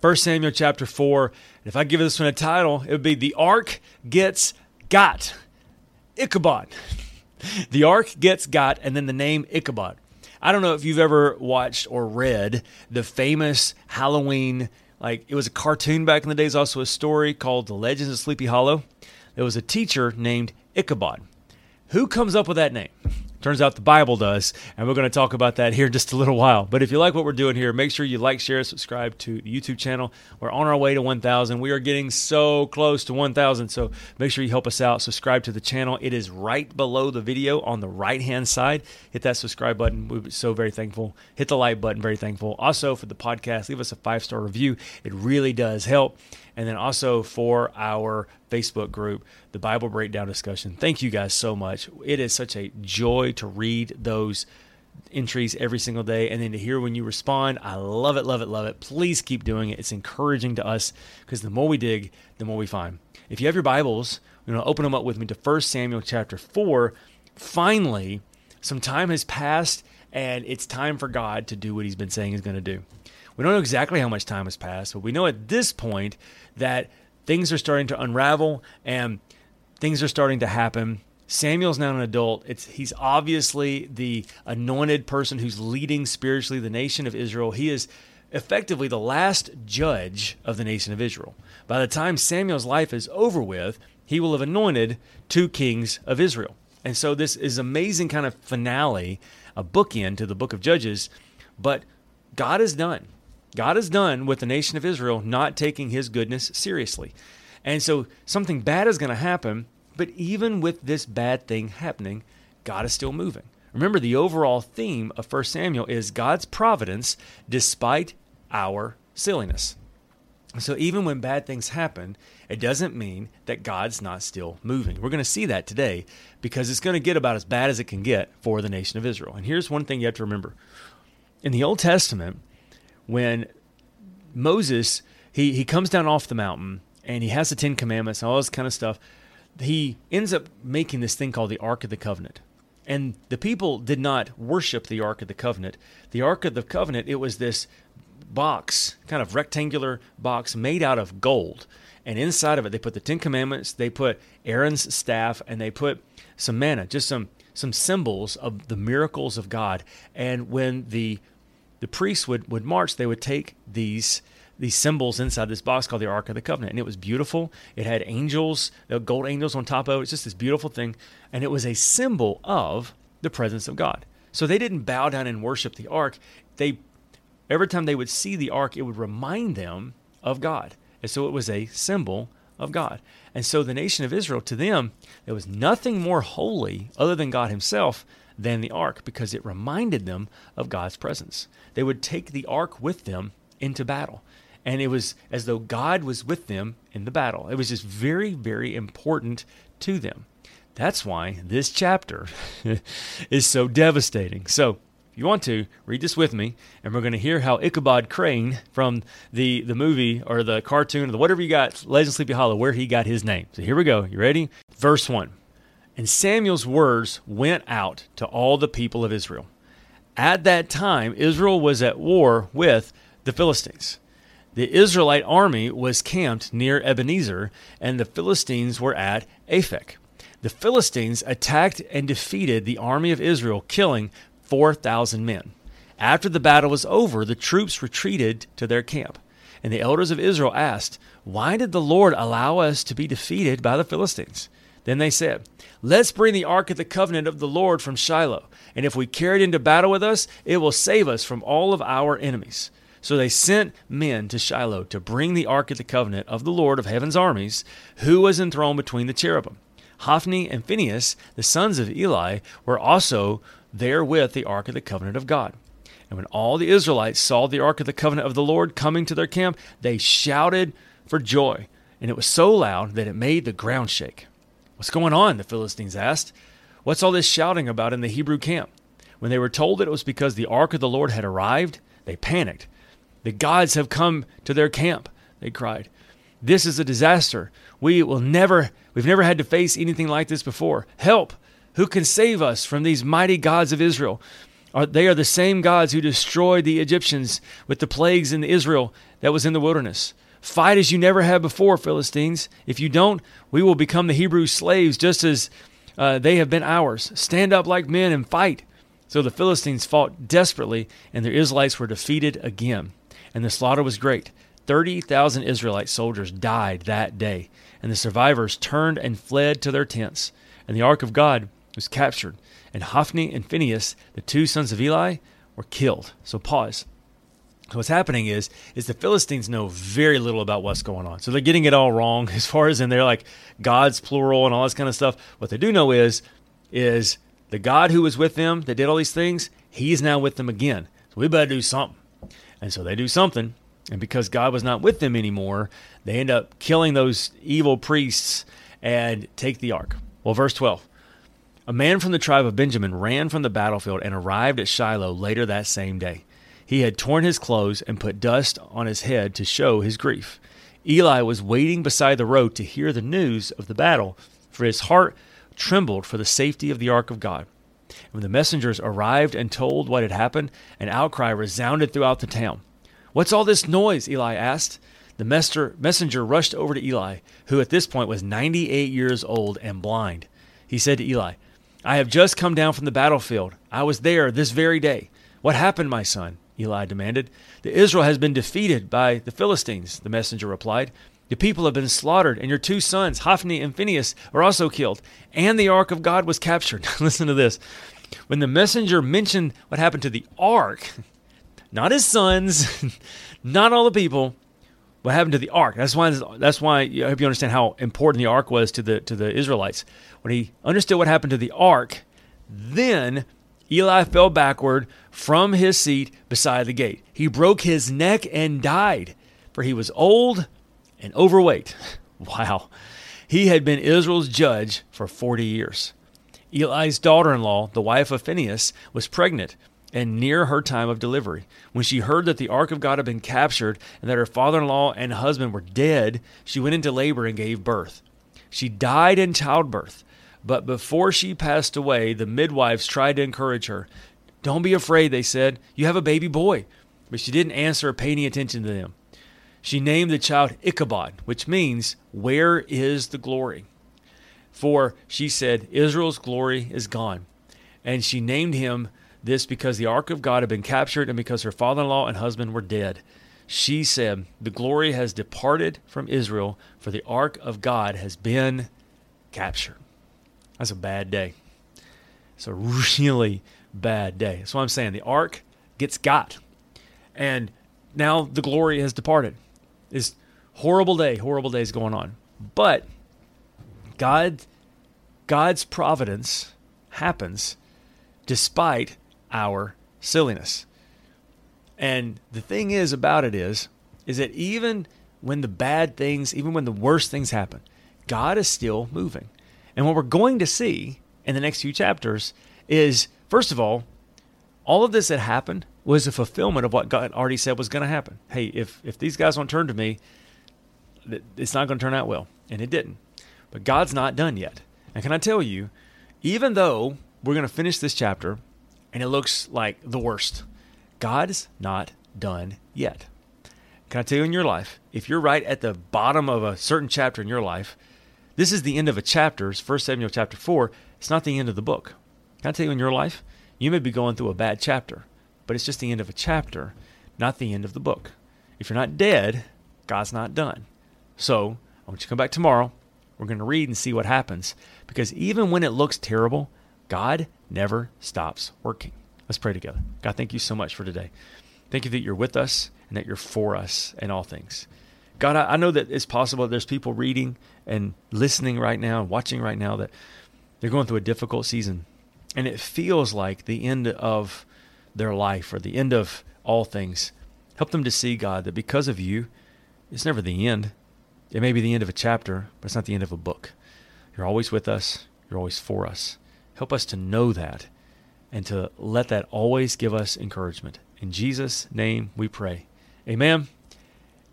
1 Samuel chapter 4. And if I give this one a title, it would be The Ark Gets Got. Ichabod. The Ark Gets Got, and then the name Ichabod. I don't know if you've ever watched or read the famous Halloween, like it was a cartoon back in the days, also a story called The Legends of Sleepy Hollow. There was a teacher named Ichabod. Who comes up with that name? Turns out the Bible does, and we're going to talk about that here in just a little while. But if you like what we're doing here, make sure you like, share, subscribe to the YouTube channel. We're on our way to 1,000. We are getting so close to 1,000, so make sure you help us out. Subscribe to the channel. It is right below the video on the right hand side. Hit that subscribe button. We're so very thankful. Hit the like button. Very thankful. Also for the podcast, leave us a five star review. It really does help and then also for our Facebook group, the Bible Breakdown discussion. Thank you guys so much. It is such a joy to read those entries every single day and then to hear when you respond. I love it, love it, love it. Please keep doing it. It's encouraging to us because the more we dig, the more we find. If you have your Bibles, you know, open them up with me to 1 Samuel chapter 4. Finally, some time has passed and it's time for God to do what he's been saying he's going to do. We don't know exactly how much time has passed, but we know at this point that things are starting to unravel and things are starting to happen. Samuel's now an adult. It's he's obviously the anointed person who's leading spiritually the nation of Israel. He is effectively the last judge of the nation of Israel. By the time Samuel's life is over with, he will have anointed two kings of Israel. And so this is amazing kind of finale, a bookend to the book of Judges, but God is done. God is done with the nation of Israel not taking his goodness seriously. And so something bad is going to happen, but even with this bad thing happening, God is still moving. Remember, the overall theme of 1 Samuel is God's providence despite our silliness. So even when bad things happen, it doesn't mean that God's not still moving. We're going to see that today because it's going to get about as bad as it can get for the nation of Israel. And here's one thing you have to remember. In the Old Testament, when Moses he he comes down off the mountain and he has the Ten Commandments and all this kind of stuff. He ends up making this thing called the Ark of the Covenant. And the people did not worship the Ark of the Covenant. The Ark of the Covenant, it was this box, kind of rectangular box made out of gold. And inside of it, they put the Ten Commandments, they put Aaron's staff, and they put some manna, just some some symbols of the miracles of God. And when the the priests would, would march, they would take these these symbols inside this box called the Ark of the Covenant. And it was beautiful. It had angels, gold angels on top of it. It's just this beautiful thing. And it was a symbol of the presence of God. So they didn't bow down and worship the ark. They every time they would see the ark, it would remind them of God. And so it was a symbol of God. And so the nation of Israel, to them, there was nothing more holy other than God Himself than the ark because it reminded them of God's presence. They would take the ark with them into battle. And it was as though God was with them in the battle. It was just very, very important to them. That's why this chapter is so devastating. So, if you want to, read this with me, and we're going to hear how Ichabod Crane from the, the movie or the cartoon or the whatever you got, Legend Sleepy Hollow, where he got his name. So here we go. You ready? Verse 1. And Samuel's words went out to all the people of Israel. At that time, Israel was at war with the Philistines. The Israelite army was camped near Ebenezer, and the Philistines were at Aphek. The Philistines attacked and defeated the army of Israel, killing 4,000 men. After the battle was over, the troops retreated to their camp. And the elders of Israel asked, Why did the Lord allow us to be defeated by the Philistines? Then they said, Let's bring the ark of the covenant of the Lord from Shiloh, and if we carry it into battle with us, it will save us from all of our enemies. So they sent men to Shiloh to bring the ark of the covenant of the Lord of heaven's armies, who was enthroned between the cherubim. Hophni and Phinehas, the sons of Eli, were also there with the ark of the covenant of God. And when all the Israelites saw the ark of the covenant of the Lord coming to their camp, they shouted for joy. and it was so loud that it made the ground shake. What's going on? The Philistines asked. What's all this shouting about in the Hebrew camp? When they were told that it was because the ark of the Lord had arrived, they panicked. The gods have come to their camp, they cried. This is a disaster. We will never we've never had to face anything like this before. Help! Who can save us from these mighty gods of Israel? They are the same gods who destroyed the Egyptians with the plagues in Israel that was in the wilderness. Fight as you never have before, Philistines. If you don't, we will become the Hebrew slaves just as uh, they have been ours. Stand up like men and fight. So the Philistines fought desperately, and the Israelites were defeated again. And the slaughter was great. 30,000 Israelite soldiers died that day, and the survivors turned and fled to their tents. And the ark of God was captured, and Hophni and Phinehas, the two sons of Eli, were killed. So pause. What's happening is is the Philistines know very little about what's going on. So they're getting it all wrong as far as in they're like God's plural and all this kind of stuff. What they do know is is the God who was with them that did all these things, he's now with them again. So we better do something. And so they do something. And because God was not with them anymore, they end up killing those evil priests and take the ark. Well, verse 12. A man from the tribe of Benjamin ran from the battlefield and arrived at Shiloh later that same day. He had torn his clothes and put dust on his head to show his grief. Eli was waiting beside the road to hear the news of the battle, for his heart trembled for the safety of the ark of God. When the messengers arrived and told what had happened, an outcry resounded throughout the town. What's all this noise? Eli asked. The messenger rushed over to Eli, who at this point was 98 years old and blind. He said to Eli, I have just come down from the battlefield. I was there this very day. What happened, my son? Eli demanded. The Israel has been defeated by the Philistines, the messenger replied. The people have been slaughtered, and your two sons, Hophni and Phinehas, are also killed, and the ark of God was captured. Listen to this. When the messenger mentioned what happened to the ark, not his sons, not all the people, what happened to the ark. That's why. That's why I hope you understand how important the ark was to the to the Israelites. When he understood what happened to the ark, then Eli fell backward from his seat beside the gate. He broke his neck and died, for he was old and overweight. Wow. He had been Israel's judge for 40 years. Eli's daughter in law, the wife of Phinehas, was pregnant and near her time of delivery. When she heard that the ark of God had been captured and that her father in law and husband were dead, she went into labor and gave birth. She died in childbirth. But before she passed away, the midwives tried to encourage her. Don't be afraid, they said. You have a baby boy. But she didn't answer or pay any attention to them. She named the child Ichabod, which means, Where is the glory? For she said, Israel's glory is gone. And she named him this because the ark of God had been captured and because her father in law and husband were dead. She said, The glory has departed from Israel, for the ark of God has been captured. That's a bad day. It's a really bad day. That's what I'm saying. The ark gets got. And now the glory has departed. This horrible day, horrible days going on. But God God's providence happens despite our silliness. And the thing is about it is is that even when the bad things, even when the worst things happen, God is still moving. And what we're going to see in the next few chapters is first of all, all of this that happened was a fulfillment of what God already said was going to happen. Hey, if if these guys don't turn to me, it's not going to turn out well, and it didn't. But God's not done yet. And can I tell you, even though we're going to finish this chapter and it looks like the worst, God's not done yet. Can I tell you in your life, if you're right at the bottom of a certain chapter in your life, this is the end of a chapter, it's 1 Samuel chapter 4. It's not the end of the book. Can I tell you in your life, you may be going through a bad chapter but it's just the end of a chapter, not the end of the book. If you're not dead, God's not done. So I want you to come back tomorrow. We're going to read and see what happens. Because even when it looks terrible, God never stops working. Let's pray together. God, thank you so much for today. Thank you that you're with us and that you're for us in all things. God, I, know that it's possible that there's people reading and listening right now, watching right now, that they're going through a difficult season. And it feels like the end of their life or the end of all things. Help them to see, God, that because of you, it's never the end. It may be the end of a chapter, but it's not the end of a book. You're always with us, you're always for us. Help us to know that and to let that always give us encouragement. In Jesus' name we pray. Amen.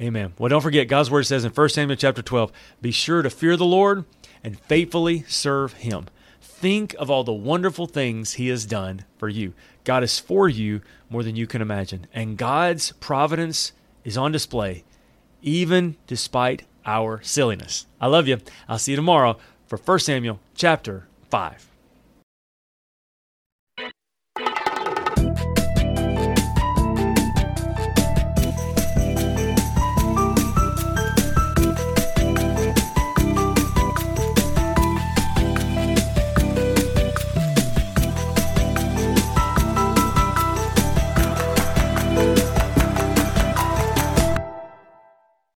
Amen. Well, don't forget, God's word says in 1 Samuel chapter 12, be sure to fear the Lord and faithfully serve him. Think of all the wonderful things he has done for you. God is for you more than you can imagine. And God's providence is on display, even despite our silliness. I love you. I'll see you tomorrow for 1 Samuel chapter 5.